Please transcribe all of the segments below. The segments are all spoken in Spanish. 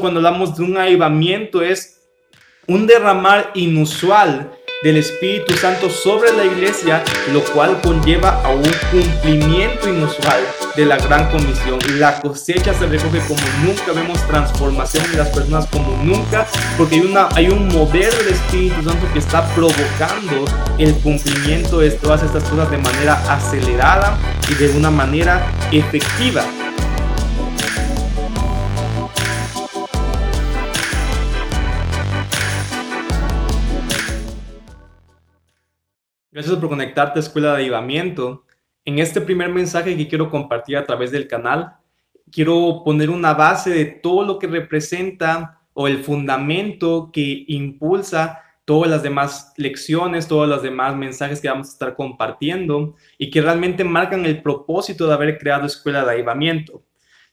cuando hablamos de un avivamiento es un derramar inusual del Espíritu Santo sobre la iglesia, lo cual conlleva a un cumplimiento inusual de la gran comisión. La cosecha se recoge como nunca, vemos transformación en las personas como nunca, porque hay, una, hay un mover del Espíritu Santo que está provocando el cumplimiento de todas estas cosas de manera acelerada y de una manera efectiva. Gracias por conectarte a Escuela de Avivamiento. En este primer mensaje que quiero compartir a través del canal, quiero poner una base de todo lo que representa o el fundamento que impulsa todas las demás lecciones, todas las demás mensajes que vamos a estar compartiendo y que realmente marcan el propósito de haber creado Escuela de Avivamiento.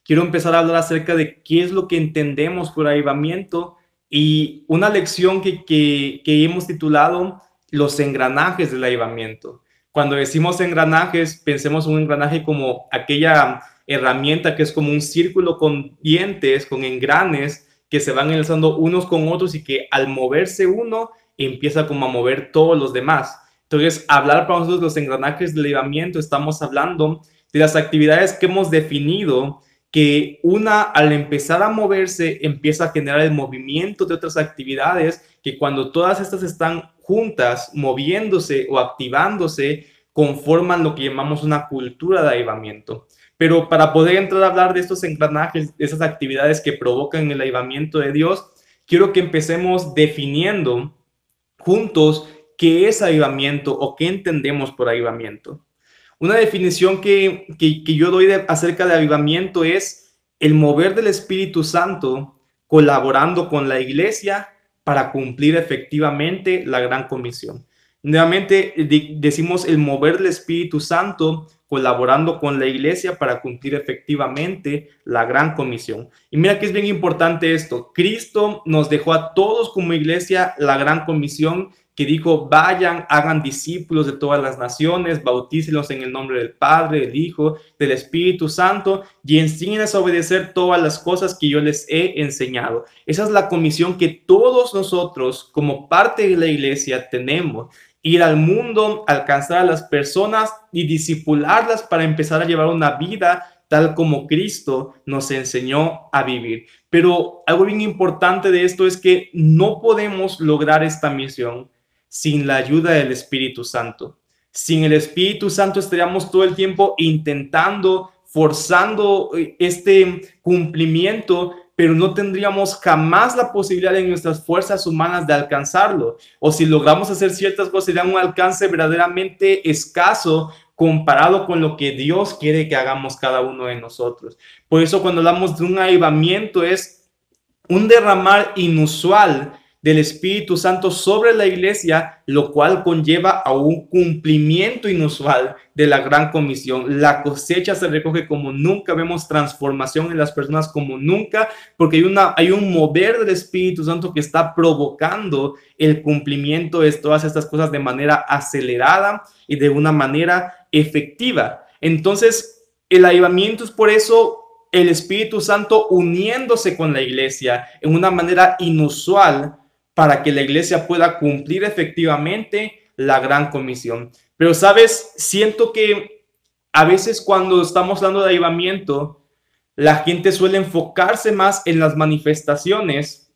Quiero empezar a hablar acerca de qué es lo que entendemos por avivamiento y una lección que, que, que hemos titulado los engranajes del avivamiento. Cuando decimos engranajes, pensemos un engranaje como aquella herramienta que es como un círculo con dientes, con engranes que se van enlazando unos con otros y que al moverse uno empieza como a mover todos los demás. Entonces, hablar para nosotros los engranajes del avivamiento, estamos hablando de las actividades que hemos definido que una al empezar a moverse empieza a generar el movimiento de otras actividades que cuando todas estas están juntas, moviéndose o activándose, conforman lo que llamamos una cultura de avivamiento. Pero para poder entrar a hablar de estos engranajes, de esas actividades que provocan el avivamiento de Dios, quiero que empecemos definiendo juntos qué es avivamiento o qué entendemos por avivamiento. Una definición que, yo doy acerca de avivamiento es el mover del Espíritu Santo colaborando con la iglesia para cumplir efectivamente la gran comisión. Nuevamente decimos el mover del Espíritu Santo colaborando con la iglesia para cumplir efectivamente la gran comisión. Y mira que es bien importante esto. Cristo nos dejó a todos como iglesia la gran comisión que dijo, vayan, hagan discípulos de todas las naciones, bautícelos en el nombre del Padre, del Hijo, del Espíritu Santo y enseñenles a obedecer todas las cosas que yo les he enseñado. Esa es la comisión que todos nosotros como parte de la iglesia tenemos. Ir al mundo, alcanzar a las personas y discipularlas para empezar a llevar una vida tal como Cristo nos enseñó a vivir. Pero algo bien importante de esto es que no podemos lograr esta misión sin la ayuda del Espíritu Santo. Sin el Espíritu Santo estaríamos todo el tiempo intentando, forzando eh, este cumplimiento, pero no tendríamos jamás la posibilidad en nuestras fuerzas humanas de alcanzarlo. O si logramos hacer ciertas cosas, sería un alcance verdaderamente escaso comparado con lo que Dios quiere que hagamos cada uno de nosotros. Por eso cuando hablamos de un avivamiento es un derramar inusual del Espíritu Santo sobre la iglesia, lo cual conlleva a un cumplimiento inusual de la gran comisión. La cosecha se recoge como nunca, vemos transformación en las personas como nunca, porque hay, una, hay un mover del Espíritu Santo que está provocando el cumplimiento de todas estas cosas de manera acelerada y de una manera efectiva. Entonces, el avivamiento es por eso el Espíritu Santo uniéndose con la iglesia en una manera inusual para que la iglesia pueda cumplir efectivamente la gran comisión. Pero, sabes, siento que a veces cuando estamos hablando de avivamiento, la gente suele enfocarse más en las manifestaciones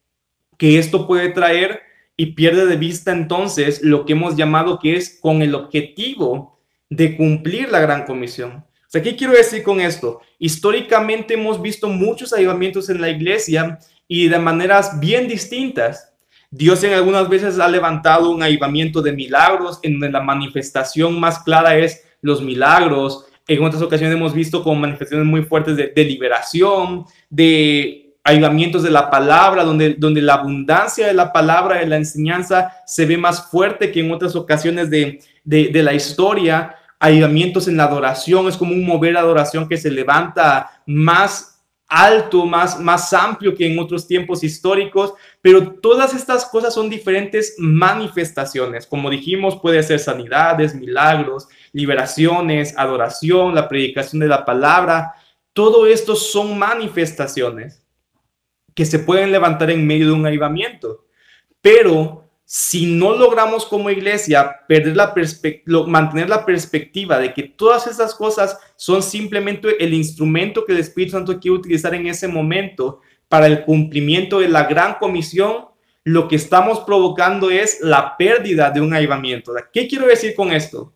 que esto puede traer y pierde de vista entonces lo que hemos llamado que es con el objetivo de cumplir la gran comisión. O sea, ¿qué quiero decir con esto? Históricamente hemos visto muchos avivamientos en la iglesia y de maneras bien distintas. Dios en algunas veces ha levantado un avivamiento de milagros, en donde la manifestación más clara es los milagros. En otras ocasiones hemos visto como manifestaciones muy fuertes de, liberación, de avivamientos de la palabra, donde, donde la abundancia de la palabra, de la enseñanza, se ve más fuerte que en otras ocasiones de, de, de la historia. Avivamientos en la adoración, es como un mover adoración que se levanta más alto, más, más amplio que en otros tiempos históricos, pero todas estas cosas son diferentes manifestaciones. Como dijimos, puede ser sanidades, milagros, liberaciones, adoración, la predicación de la palabra. Todo esto son manifestaciones. que se pueden levantar en medio de un avivamiento. Pero si no logramos como iglesia mantener la perspectiva de que todas esas cosas son simplemente el instrumento que el Espíritu Santo quiere utilizar en ese momento para el cumplimiento de la gran comisión, lo que estamos provocando es la pérdida de un avivamiento. ¿Qué quiero decir con esto?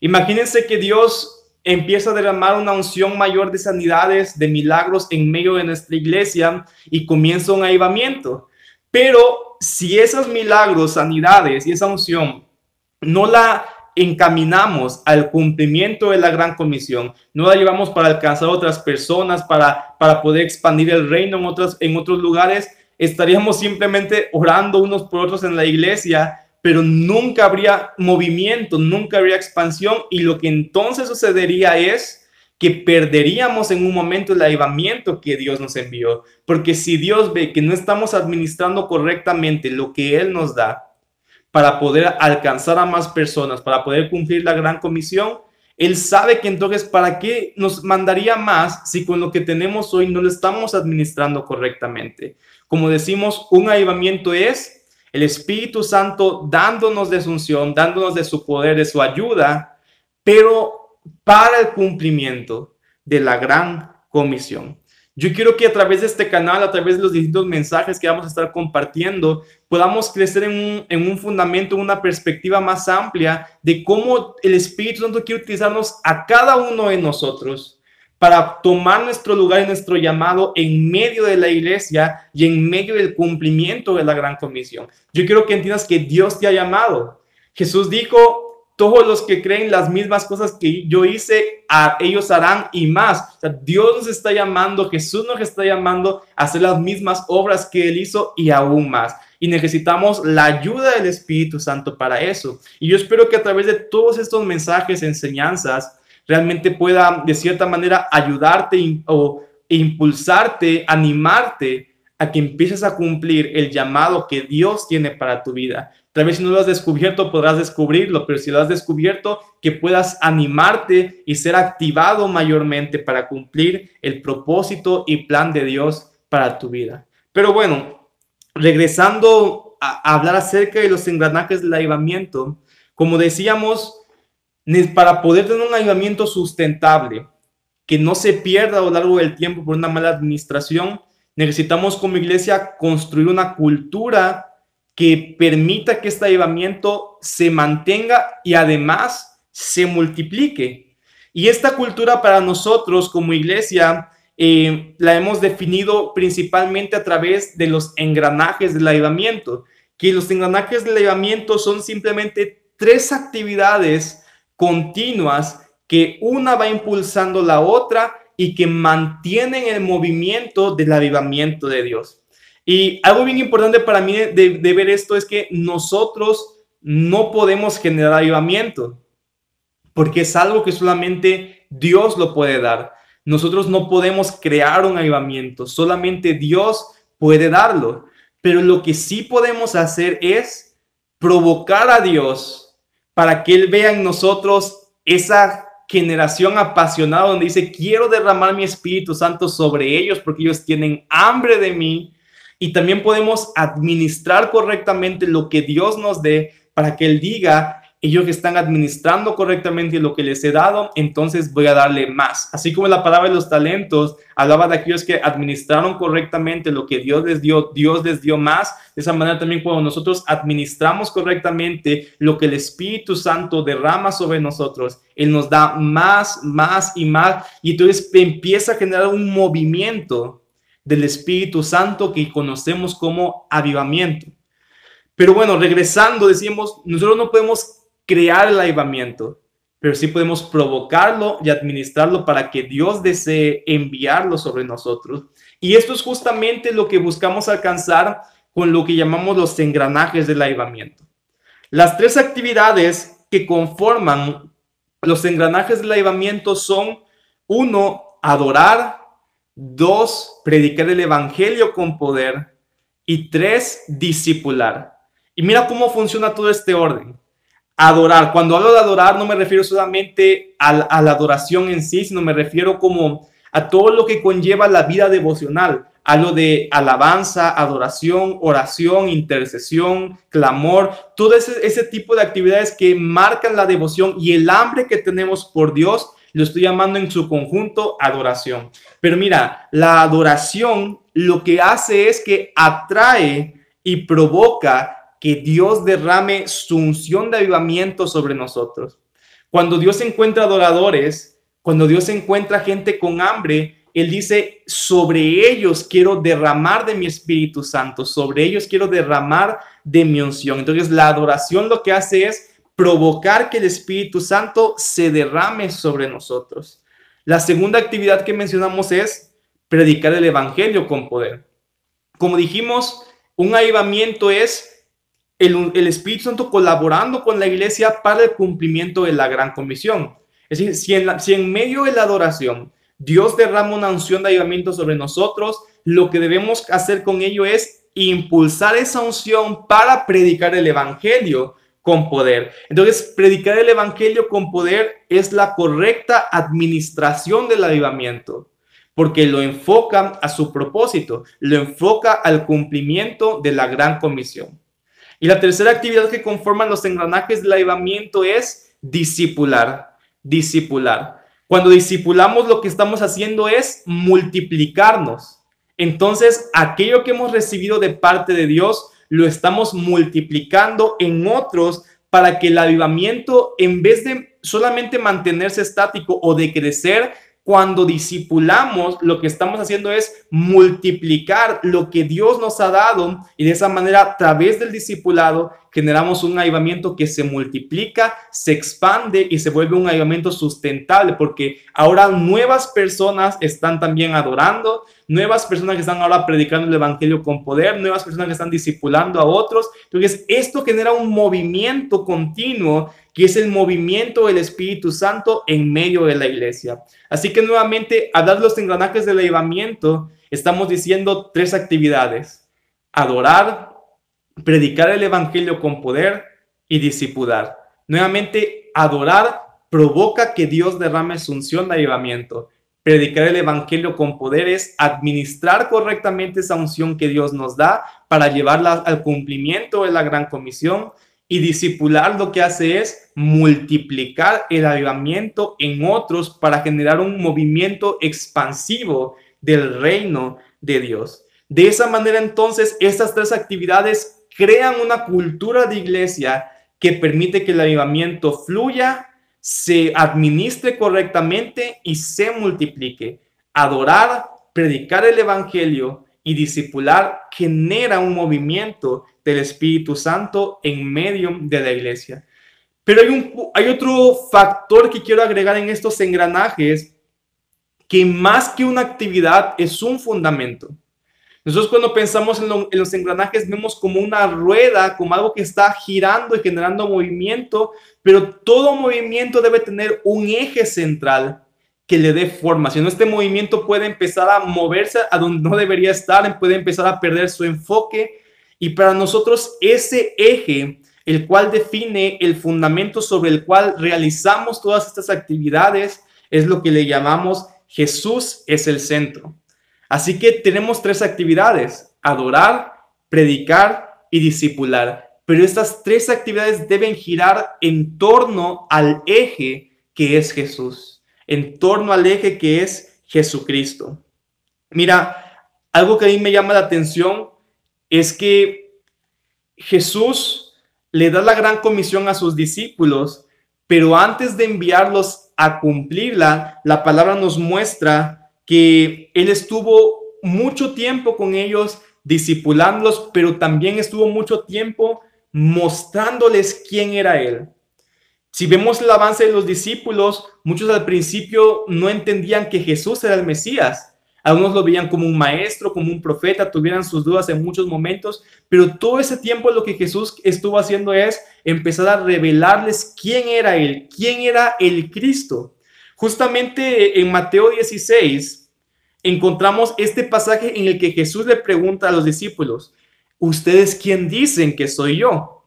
Imagínense que Dios empieza a derramar una unción mayor de sanidades, de milagros en medio de nuestra iglesia y comienza un avivamiento. Pero si esos milagros, sanidades y esa unción no la encaminamos al cumplimiento de la gran comisión, no la llevamos para alcanzar otras personas, para, para poder expandir el reino en, otras, en otros lugares, estaríamos simplemente orando unos por otros en la iglesia, pero nunca habría movimiento, nunca habría expansión y lo que entonces sucedería es que perderíamos en un momento el avivamiento que Dios nos envió. Porque si Dios ve que no estamos administrando correctamente lo que Él nos da para poder alcanzar a más personas, para poder cumplir la gran comisión, Él sabe que entonces, ¿para qué nos mandaría más si con lo que tenemos hoy no lo estamos administrando correctamente? Como decimos, un avivamiento es el Espíritu Santo dándonos de su unción, dándonos de su poder, de su ayuda, pero para el cumplimiento de la gran comisión. Yo quiero que a través de este canal, a través de los distintos mensajes que vamos a estar compartiendo, podamos crecer en un, en un fundamento, una perspectiva más amplia de cómo el Espíritu Santo quiere utilizarnos a cada uno de nosotros para tomar nuestro lugar y nuestro llamado en medio de la iglesia y en medio del cumplimiento de la gran comisión. Yo quiero que entiendas que Dios te ha llamado. Jesús dijo, todos los que creen las mismas cosas que yo hice, a ellos harán y más. Dios nos está llamando, Jesús nos está llamando a hacer las mismas obras que Él hizo y aún más. Y necesitamos la ayuda del Espíritu Santo para eso. Y yo espero que a través de todos estos mensajes, enseñanzas, realmente pueda de cierta manera ayudarte o impulsarte, animarte a que empieces a cumplir el llamado que Dios tiene para tu vida. Tal vez si no lo has descubierto, podrás descubrirlo, pero si lo has descubierto, que puedas animarte y ser activado mayormente para cumplir el propósito y plan de Dios para tu vida. Pero bueno, regresando a hablar acerca de los engranajes del avivamiento, como decíamos, para poder tener un avivamiento sustentable, que no se pierda a lo largo del tiempo por una mala administración, necesitamos como iglesia construir una cultura que permita que este avivamiento se mantenga y además se multiplique. Y esta cultura para nosotros como iglesia eh, la hemos definido principalmente a través de los engranajes del avivamiento, que los engranajes del avivamiento son simplemente tres actividades continuas que una va impulsando la otra y que mantienen el movimiento del avivamiento de Dios. Y algo bien importante para mí de, ver esto es que nosotros no podemos generar avivamiento, porque es algo que solamente Dios lo puede dar. Nosotros no podemos crear un avivamiento, solamente Dios puede darlo. Pero lo que sí podemos hacer es provocar a Dios para que Él vea en nosotros esa generación apasionada donde dice, quiero derramar mi Espíritu Santo sobre ellos porque ellos tienen hambre de mí. Y también podemos administrar correctamente lo que Dios nos dé para que Él diga, ellos que están administrando correctamente lo que les he dado, entonces voy a darle más. Así como la palabra de los talentos hablaba de aquellos que administraron correctamente lo que Dios les dio, Dios les dio más. De esa manera también cuando nosotros administramos correctamente lo que el Espíritu Santo derrama sobre nosotros, Él nos da más, más y más. Y entonces empieza a generar un movimiento del Espíritu Santo que conocemos como avivamiento. Pero bueno, regresando, decimos, nosotros no podemos crear el avivamiento, pero sí podemos provocarlo y administrarlo para que Dios desee enviarlo sobre nosotros. Y esto es justamente lo que buscamos alcanzar con lo que llamamos los engranajes del avivamiento. Las tres actividades que conforman los engranajes del avivamiento son, uno, adorar, dos, predicar el evangelio con poder y tres, discipular. Y mira cómo funciona todo este orden adorar. Cuando hablo de adorar no me refiero solamente a, la adoración en sí, sino me refiero como a todo lo que conlleva la vida devocional, hablo de alabanza, adoración, oración, intercesión, clamor, todo ese, ese tipo de actividades que marcan la devoción y el hambre que tenemos por Dios, lo estoy llamando en su conjunto adoración. Pero mira, la adoración lo que hace es que atrae y provoca que Dios derrame su unción de avivamiento sobre nosotros. Cuando Dios encuentra adoradores, cuando Dios encuentra gente con hambre, Él dice, sobre ellos quiero derramar de mi Espíritu Santo, sobre ellos quiero derramar de mi unción. Entonces la adoración lo que hace es provocar que el Espíritu Santo se derrame sobre nosotros. La segunda actividad que mencionamos es predicar el Evangelio con poder. Como dijimos, un avivamiento es el, Espíritu Santo colaborando con la iglesia para el cumplimiento de la gran comisión. Es decir, si en, medio de la adoración Dios derrama una unción de avivamiento sobre nosotros, lo que debemos hacer con ello es impulsar esa unción para predicar el Evangelio con poder. Entonces, predicar el Evangelio con poder es la correcta administración del avivamiento, porque lo enfoca a su propósito, lo enfoca al cumplimiento de la gran comisión. Y la tercera actividad que conforman los engranajes del avivamiento es discipular, discipular. Cuando discipulamos lo que estamos haciendo es multiplicarnos. Entonces, aquello que hemos recibido de parte de Dios, lo estamos multiplicando en otros para que el avivamiento, en vez de solamente mantenerse estático o de crecer, cuando discipulamos, lo que estamos haciendo es multiplicar lo que Dios nos ha dado y de esa manera, a través del discipulado, generamos un avivamiento que se multiplica, se expande y se vuelve un avivamiento sustentable, porque ahora nuevas personas están también adorando, nuevas personas que están ahora predicando el Evangelio con poder, nuevas personas que están discipulando a otros. Entonces, esto genera un movimiento continuo que es el movimiento del Espíritu Santo en medio de la iglesia. Así que nuevamente, a dar los engranajes del avivamiento, estamos diciendo tres actividades. Adorar, predicar el Evangelio con poder y discipular. Nuevamente, adorar provoca que Dios derrame su unción de avivamiento predicar el Evangelio con poder es administrar correctamente esa unción que Dios nos da para llevarla al cumplimiento de la gran comisión y discipular lo que hace es multiplicar el avivamiento en otros para generar un movimiento expansivo del reino de Dios. De esa manera entonces estas tres actividades crean una cultura de iglesia que permite que el avivamiento fluya se administre correctamente y se multiplique. Adorar, predicar el Evangelio y discipular genera un movimiento del Espíritu Santo en medio de la iglesia. Pero hay, un, hay otro factor que quiero agregar en estos engranajes, que más que una actividad es un fundamento. Nosotros cuando pensamos en, los engranajes vemos como una rueda, como algo que está girando y generando movimiento, pero todo movimiento debe tener un eje central que le dé forma. Si no, este movimiento puede empezar a moverse a donde no debería estar, puede empezar a perder su enfoque. Y para nosotros ese eje, el cual define el fundamento sobre el cual realizamos todas estas actividades, es lo que le llamamos Jesús es el centro. Así que tenemos tres actividades, adorar, predicar y discipular. Pero estas tres actividades deben girar en torno al eje que es Jesús, en torno al eje que es Jesucristo. Mira, algo que a mí me llama la atención es que Jesús le da la gran comisión a sus discípulos, pero antes de enviarlos a cumplirla, la palabra nos muestra que él estuvo mucho tiempo con ellos, discipulándolos, pero también estuvo mucho tiempo mostrándoles quién era él. Si vemos el avance de los discípulos, muchos al principio no entendían que Jesús era el Mesías. Algunos lo veían como un maestro, como un profeta, tuvieran sus dudas en muchos momentos, pero todo ese tiempo lo que Jesús estuvo haciendo es empezar a revelarles quién era Él, quién era el Cristo. Justamente en Mateo 16 encontramos este pasaje en el que Jesús le pregunta a los discípulos, ¿ustedes quién dicen que soy yo?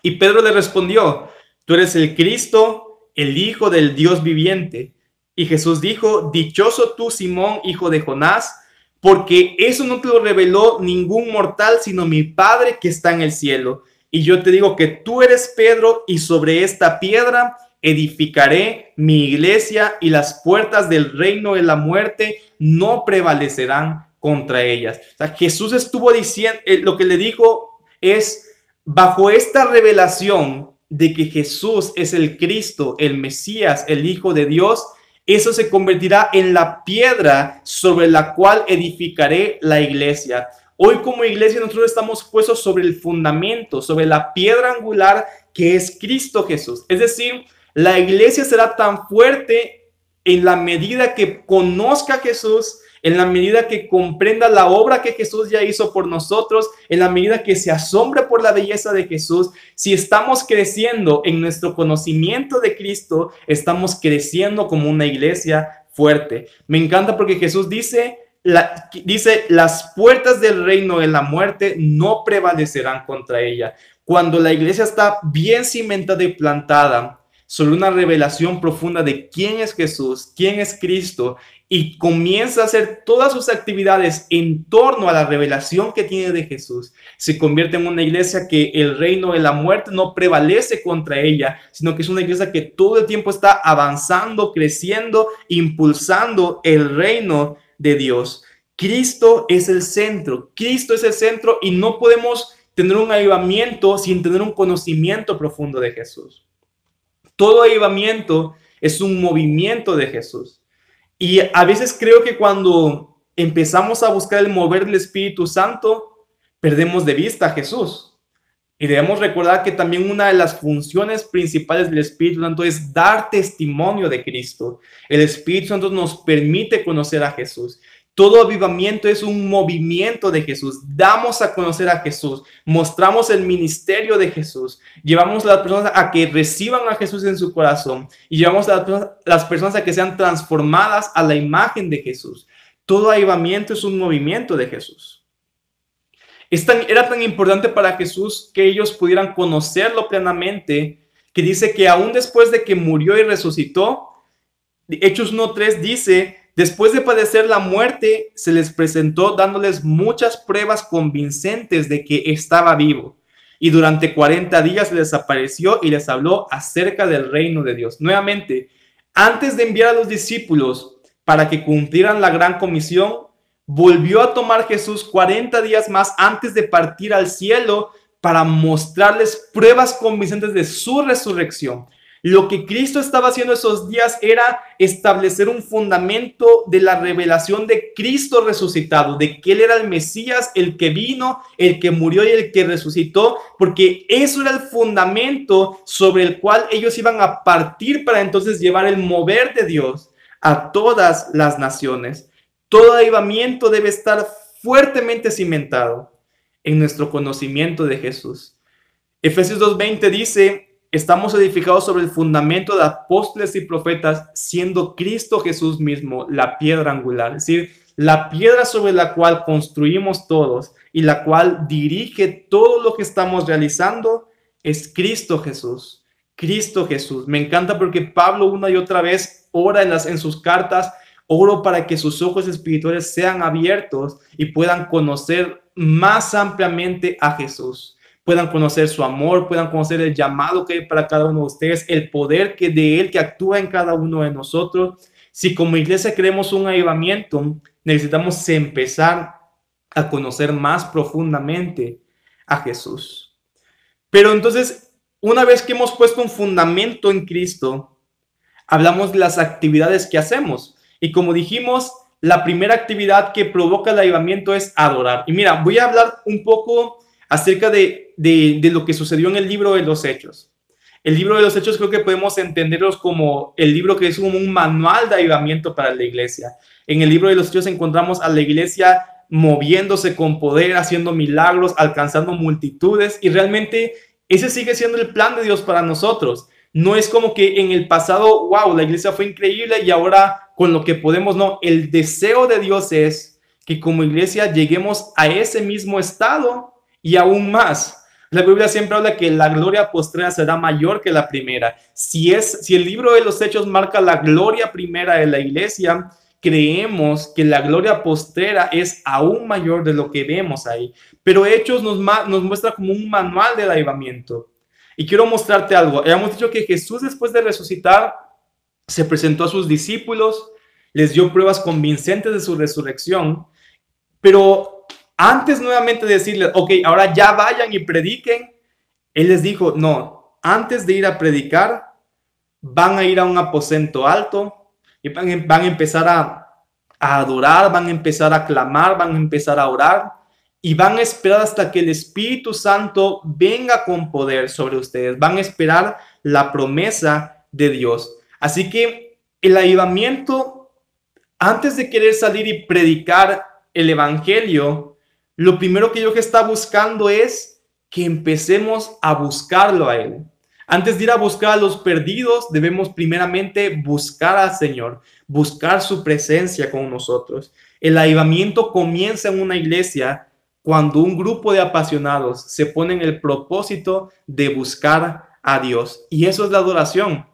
Y Pedro le respondió, tú eres el Cristo, el Hijo del Dios viviente. Y Jesús dijo, dichoso tú, Simón, hijo de Jonás, porque eso no te lo reveló ningún mortal, sino mi Padre que está en el cielo. Y yo te digo que tú eres Pedro y sobre esta piedra edificaré mi iglesia y las puertas del reino de la muerte no prevalecerán contra ellas. O sea, Jesús estuvo diciendo, eh, lo que le dijo es, bajo esta revelación de que Jesús es el Cristo, el Mesías, el Hijo de Dios, eso se convertirá en la piedra sobre la cual edificaré la iglesia. Hoy como iglesia nosotros estamos puestos sobre el fundamento, sobre la piedra angular que es Cristo Jesús. Es decir, la iglesia será tan fuerte en la medida que conozca a Jesús, en la medida que comprenda la obra que Jesús ya hizo por nosotros, en la medida que se asombre por la belleza de Jesús, si estamos creciendo en nuestro conocimiento de Cristo, estamos creciendo como una iglesia fuerte. Me encanta porque Jesús dice, dice, las puertas del reino de la muerte no prevalecerán contra ella. Cuando la iglesia está bien cimentada y plantada, sobre una revelación profunda de quién es Jesús, quién es Cristo, y comienza a hacer todas sus actividades en torno a la revelación que tiene de Jesús, se convierte en una iglesia que el reino de la muerte no prevalece contra ella, sino que es una iglesia que todo el tiempo está avanzando, creciendo, impulsando el reino de Dios. Cristo es el centro, Cristo es el centro y no podemos tener un avivamiento sin tener un conocimiento profundo de Jesús. Todo avivamiento es un movimiento de Jesús. Y a veces creo que cuando empezamos a buscar el mover del Espíritu Santo, perdemos de vista a Jesús. Y debemos recordar que también una de las funciones principales del Espíritu Santo es dar testimonio de Cristo. El Espíritu Santo nos permite conocer a Jesús. Todo avivamiento es un movimiento de Jesús. Damos a conocer a Jesús, mostramos el ministerio de Jesús, llevamos a las personas a que reciban a Jesús en su corazón y llevamos a las personas a que sean transformadas a la imagen de Jesús. Todo avivamiento es un movimiento de Jesús. era tan importante para Jesús que ellos pudieran conocerlo plenamente, que dice que aún después de que murió y resucitó, Hechos 1.3 dice Después de padecer la muerte, se les presentó dándoles muchas pruebas convincentes de que estaba vivo. Y durante 40 días les apareció y les habló acerca del reino de Dios. Nuevamente, antes de enviar a los discípulos para que cumplieran la gran comisión, volvió a tomar Jesús 40 días más antes de partir al cielo para mostrarles pruebas convincentes de su resurrección. Lo que Cristo estaba haciendo esos días era establecer un fundamento de la revelación de Cristo resucitado, de que Él era el Mesías, el que vino, el que murió y el que resucitó, porque eso era el fundamento sobre el cual ellos iban a partir para entonces llevar el mover de Dios a todas las naciones. Todo avivamiento debe estar fuertemente cimentado en nuestro conocimiento de Jesús. Efesios 2.20 dice, Estamos edificados sobre el fundamento de apóstoles y profetas, siendo Cristo Jesús mismo la piedra angular, es decir, la piedra sobre la cual construimos todos y la cual dirige todo lo que estamos realizando es Cristo Jesús. Cristo Jesús. Me encanta porque Pablo una y otra vez ora en, en sus cartas, oro para que sus ojos espirituales sean abiertos y puedan conocer más ampliamente a Jesús puedan conocer su amor, puedan conocer el llamado que hay para cada uno de ustedes, el poder que de Él que actúa en cada uno de nosotros. Si como iglesia queremos un avivamiento, necesitamos empezar a conocer más profundamente a Jesús. Pero entonces, una vez que hemos puesto un fundamento en Cristo, hablamos de las actividades que hacemos. Y como dijimos, la primera actividad que provoca el avivamiento es adorar. Y mira, voy a hablar un poco acerca de, lo que sucedió en el libro de los Hechos. El libro de los Hechos creo que podemos entenderlos como el libro que es como un manual de avivamiento para la iglesia. En el libro de los Hechos encontramos a la iglesia moviéndose con poder, haciendo milagros, alcanzando multitudes y realmente ese sigue siendo el plan de Dios para nosotros. No es como que en el pasado, wow, la iglesia fue increíble y ahora con lo que podemos, no, el deseo de Dios es que como iglesia lleguemos a ese mismo estado y aún más. La Biblia siempre habla que la gloria postrera será mayor que la primera. Si es si el libro de los Hechos marca la gloria primera de la iglesia, creemos que la gloria postera es aún mayor de lo que vemos ahí. Pero Hechos nos, muestra como un manual del avivamiento. Y quiero mostrarte algo. Hemos dicho que Jesús después de resucitar se presentó a sus discípulos, les dio pruebas convincentes de su resurrección, pero antes nuevamente de decirles, ok, ahora ya vayan y prediquen, Él les dijo, no, antes de ir a predicar, van a ir a un aposento alto, y van, a empezar a, adorar, van a empezar a clamar, van a empezar a orar y van a esperar hasta que el Espíritu Santo venga con poder sobre ustedes. Van a esperar la promesa de Dios. Así que el avivamiento, antes de querer salir y predicar el Evangelio, lo primero que Dios está buscando es que empecemos a buscarlo a Él. Antes de ir a buscar a los perdidos, debemos primeramente buscar al Señor, buscar su presencia con nosotros. El avivamiento comienza en una iglesia cuando un grupo de apasionados se pone en el propósito de buscar a Dios. Y eso es la adoración.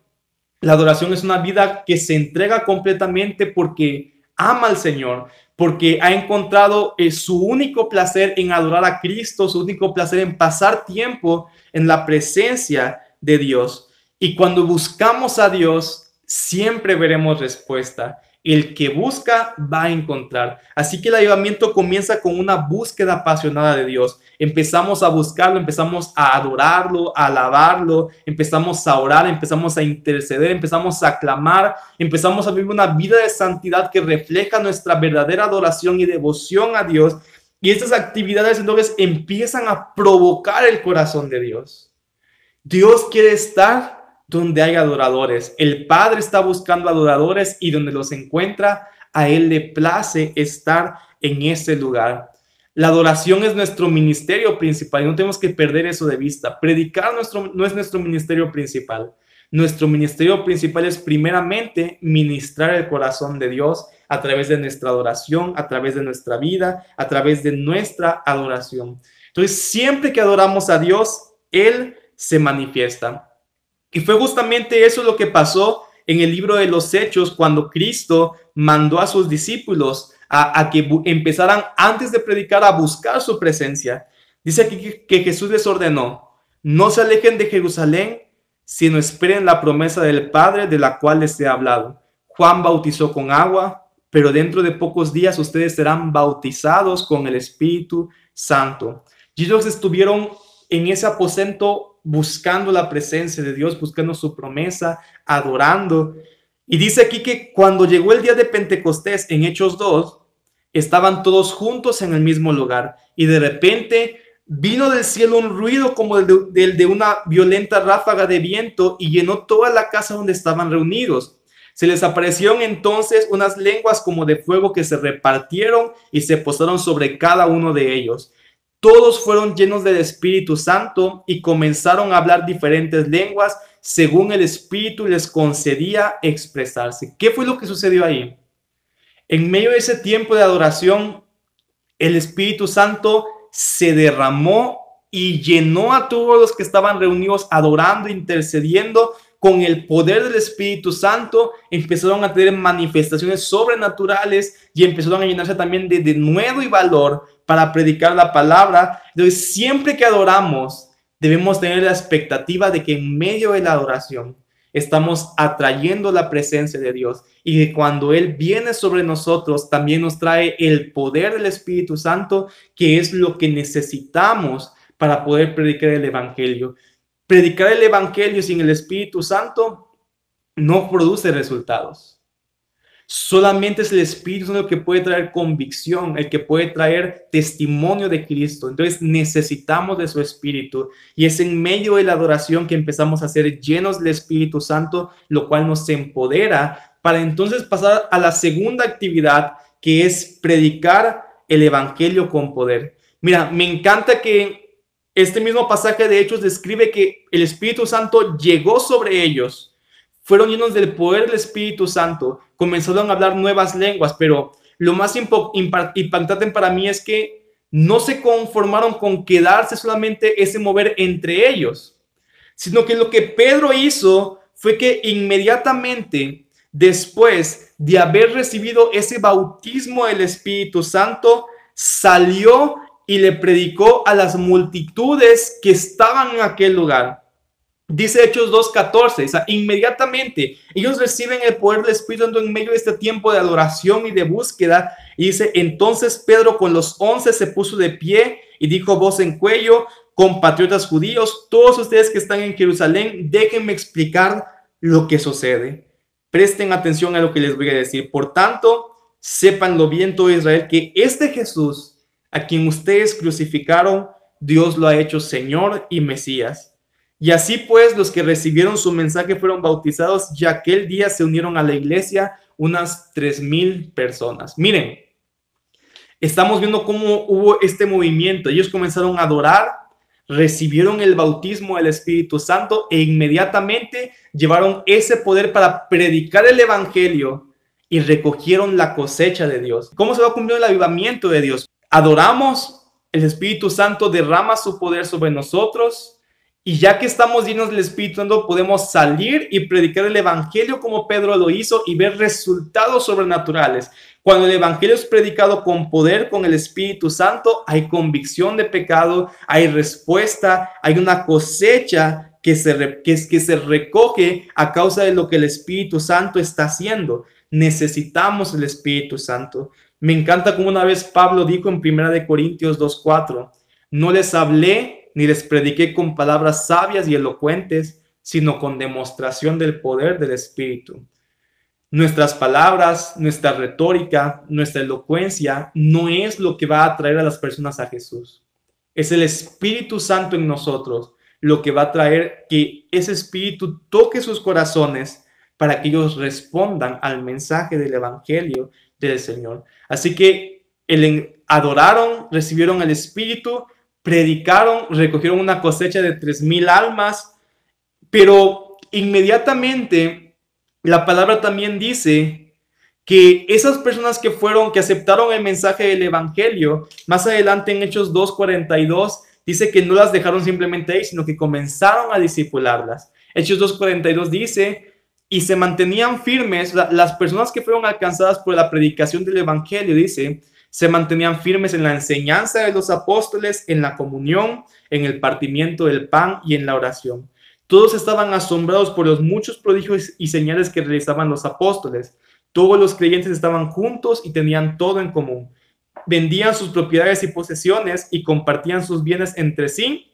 La adoración es una vida que se entrega completamente porque ama al Señor, porque ha encontrado eh, su único placer en adorar a Cristo, su único placer en pasar tiempo en la presencia de Dios. Y cuando buscamos a Dios, siempre veremos respuesta. El que busca va a encontrar. Así que el ayudamiento comienza con una búsqueda apasionada de Dios. Empezamos a buscarlo, empezamos a adorarlo, a alabarlo, empezamos a orar, empezamos a interceder, empezamos a clamar, empezamos a vivir una vida de santidad que refleja nuestra verdadera adoración y devoción a Dios. Y estas actividades entonces empiezan a provocar el corazón de Dios. Dios quiere estar donde hay adoradores. El Padre está buscando adoradores y donde los encuentra, a Él le place estar en ese lugar. La adoración es nuestro ministerio principal y no tenemos que perder eso de vista. Predicar nuestro, no es nuestro ministerio principal. Nuestro ministerio principal es primeramente ministrar el corazón de Dios a través de nuestra adoración, a través de nuestra vida, a través de nuestra adoración. Entonces, siempre que adoramos a Dios, Él se manifiesta. Y fue justamente eso lo que pasó en el libro de los Hechos cuando Cristo mandó a sus discípulos a, que empezaran antes de predicar a buscar su presencia. Dice aquí que, que Jesús les ordenó, no se alejen de Jerusalén, sino esperen la promesa del Padre de la cual les he hablado. Juan bautizó con agua, pero dentro de pocos días ustedes serán bautizados con el Espíritu Santo. Y ellos estuvieron en ese aposento buscando la presencia de Dios, buscando su promesa, adorando. Y dice aquí que cuando llegó el día de Pentecostés en Hechos 2, estaban todos juntos en el mismo lugar y de repente vino del cielo un ruido como el de, de, una violenta ráfaga de viento y llenó toda la casa donde estaban reunidos. Se les aparecieron entonces unas lenguas como de fuego que se repartieron y se posaron sobre cada uno de ellos todos fueron llenos del Espíritu Santo y comenzaron a hablar diferentes lenguas según el Espíritu les concedía expresarse. ¿Qué fue lo que sucedió ahí? En medio de ese tiempo de adoración, el Espíritu Santo se derramó y llenó a todos los que estaban reunidos adorando, intercediendo con el poder del Espíritu Santo, empezaron a tener manifestaciones sobrenaturales y empezaron a llenarse también de, de nuevo y valor para predicar la palabra. Entonces, siempre que adoramos, debemos tener la expectativa de que en medio de la adoración estamos atrayendo la presencia de Dios y que cuando Él viene sobre nosotros, también nos trae el poder del Espíritu Santo, que es lo que necesitamos para poder predicar el Evangelio. Predicar el Evangelio sin el Espíritu Santo no produce resultados. Solamente es el Espíritu Santo el que puede traer convicción, el que puede traer testimonio de Cristo. Entonces necesitamos de su Espíritu. Y es en medio de la adoración que empezamos a ser llenos del Espíritu Santo, lo cual nos empodera para entonces pasar a la segunda actividad, que es predicar el Evangelio con poder. Mira, me encanta que este mismo pasaje de Hechos describe que el Espíritu Santo llegó sobre ellos. Fueron llenos del poder del Espíritu Santo, comenzaron a hablar nuevas lenguas, pero lo más impactante para mí es que no se conformaron con quedarse solamente ese mover entre ellos, sino que lo que Pedro hizo fue que inmediatamente después de haber recibido ese bautismo del Espíritu Santo, salió y le predicó a las multitudes que estaban en aquel lugar. Dice Hechos 2.14, o sea, inmediatamente ellos reciben el poder del Espíritu Santo en medio de este tiempo de adoración y de búsqueda. Y dice, entonces Pedro con los once se puso de pie y dijo voz en cuello, compatriotas judíos, todos ustedes que están en Jerusalén, déjenme explicar lo que sucede. Presten atención a lo que les voy a decir. Por tanto, sepanlo bien todo Israel, que este Jesús, a quien ustedes crucificaron, Dios lo ha hecho Señor y Mesías y así pues los que recibieron su mensaje fueron bautizados y aquel día se unieron a la iglesia unas tres mil personas. Miren, estamos viendo cómo hubo este movimiento. Ellos comenzaron a adorar, recibieron el bautismo del Espíritu Santo e inmediatamente llevaron ese poder para predicar el Evangelio y recogieron la cosecha de Dios. ¿Cómo se va a el avivamiento de Dios? Adoramos, el Espíritu Santo derrama su poder sobre nosotros y ya que estamos llenos del Espíritu Santo, podemos salir y predicar el Evangelio como Pedro lo hizo y ver resultados sobrenaturales. Cuando el Evangelio es predicado con poder, con el Espíritu Santo, hay convicción de pecado, hay respuesta, hay una cosecha que se, que, que se recoge a causa de lo que el Espíritu Santo está haciendo. Necesitamos el Espíritu Santo. Me encanta como una vez Pablo dijo en 1 Corintios 2.4, no les hablé ni les prediqué con palabras sabias y elocuentes, sino con demostración del poder del Espíritu. Nuestras palabras, nuestra retórica, nuestra elocuencia no es lo que va a atraer a las personas a Jesús. Es el Espíritu Santo en nosotros lo que va a traer que ese Espíritu toque sus corazones para que ellos respondan al mensaje del Evangelio del Señor. Así que el, adoraron, recibieron el Espíritu, predicaron, recogieron una cosecha de tres mil almas, pero inmediatamente la palabra también dice que esas personas que fueron, que aceptaron el mensaje del Evangelio, más adelante en Hechos 2.42, dice que no las dejaron simplemente ahí, sino que comenzaron a discipularlas. Hechos 2.42 dice, y se mantenían firmes, las personas que fueron alcanzadas por la predicación del Evangelio, dice, se mantenían firmes en la enseñanza de los apóstoles, en la comunión, en el partimiento del pan y en la oración. Todos estaban asombrados por los muchos prodigios y señales que realizaban los apóstoles. Todos los creyentes estaban juntos y tenían todo en común. Vendían sus propiedades y posesiones y compartían sus bienes entre sí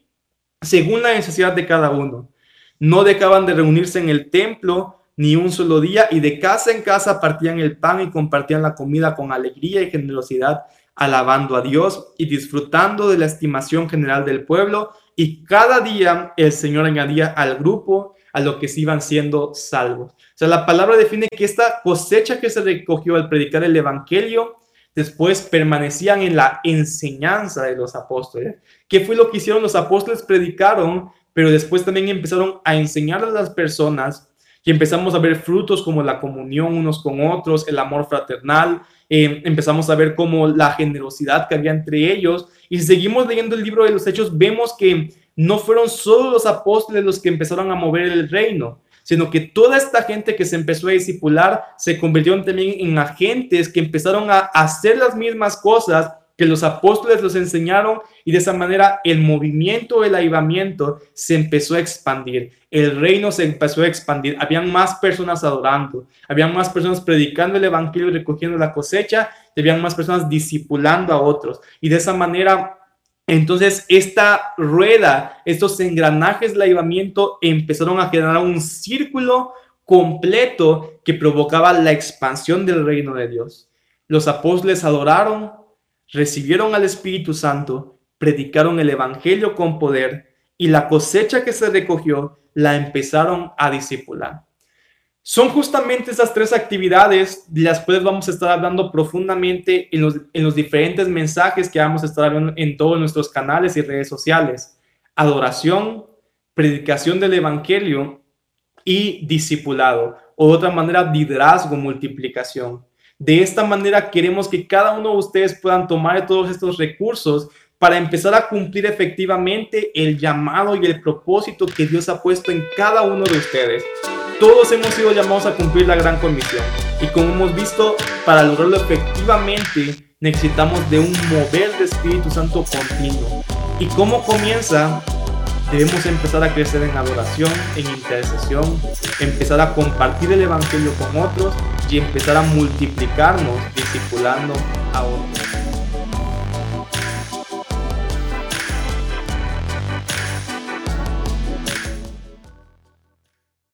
según la necesidad de cada uno. No dejaban de reunirse en el templo ni un solo día, y de casa en casa partían el pan y compartían la comida con alegría y generosidad, alabando a Dios y disfrutando de la estimación general del pueblo, y cada día el Señor añadía al grupo a lo que se iban siendo salvos. O sea, la palabra define que esta cosecha que se recogió al predicar el Evangelio, después permanecían en la enseñanza de los apóstoles. ¿Qué fue lo que hicieron los apóstoles? Predicaron, pero después también empezaron a enseñar a las personas y empezamos a ver frutos como la comunión unos con otros, el amor fraternal, eh, empezamos a ver como la generosidad que había entre ellos. Y si seguimos leyendo el libro de los Hechos, vemos que no fueron solo los apóstoles los que empezaron a mover el reino, sino que toda esta gente que se empezó a discipular se convirtió también en agentes que empezaron a hacer las mismas cosas que los apóstoles los enseñaron y de esa manera el movimiento del avivamiento se empezó a expandir, el reino se empezó a expandir, habían más personas adorando, habían más personas predicando el evangelio y recogiendo la cosecha, habían más personas discipulando a otros y de esa manera entonces, esta rueda, estos engranajes del avivamiento empezaron a generar un círculo completo que provocaba la expansión del reino de Dios. Los apóstoles adoraron, recibieron al Espíritu Santo, predicaron el Evangelio con poder y la cosecha que se recogió la empezaron a discipular. Son justamente esas tres actividades de las cuales vamos a estar hablando profundamente en los, en los diferentes mensajes que vamos a estar hablando en todos nuestros canales y redes sociales. Adoración, predicación del Evangelio y discipulado. O de otra manera, liderazgo, multiplicación. De esta manera queremos que cada uno de ustedes puedan tomar todos estos recursos para empezar a cumplir efectivamente el llamado y el propósito que Dios ha puesto en cada uno de ustedes. todos hemos sido llamados a cumplir la gran comisión. Y como hemos visto, para lograrlo efectivamente necesitamos de un mover de Espíritu Santo continuo. ¿Y cómo comienza? Debemos empezar a crecer en adoración, en intercesión, empezar a compartir el Evangelio con otros y empezar a multiplicarnos discipulando a otros.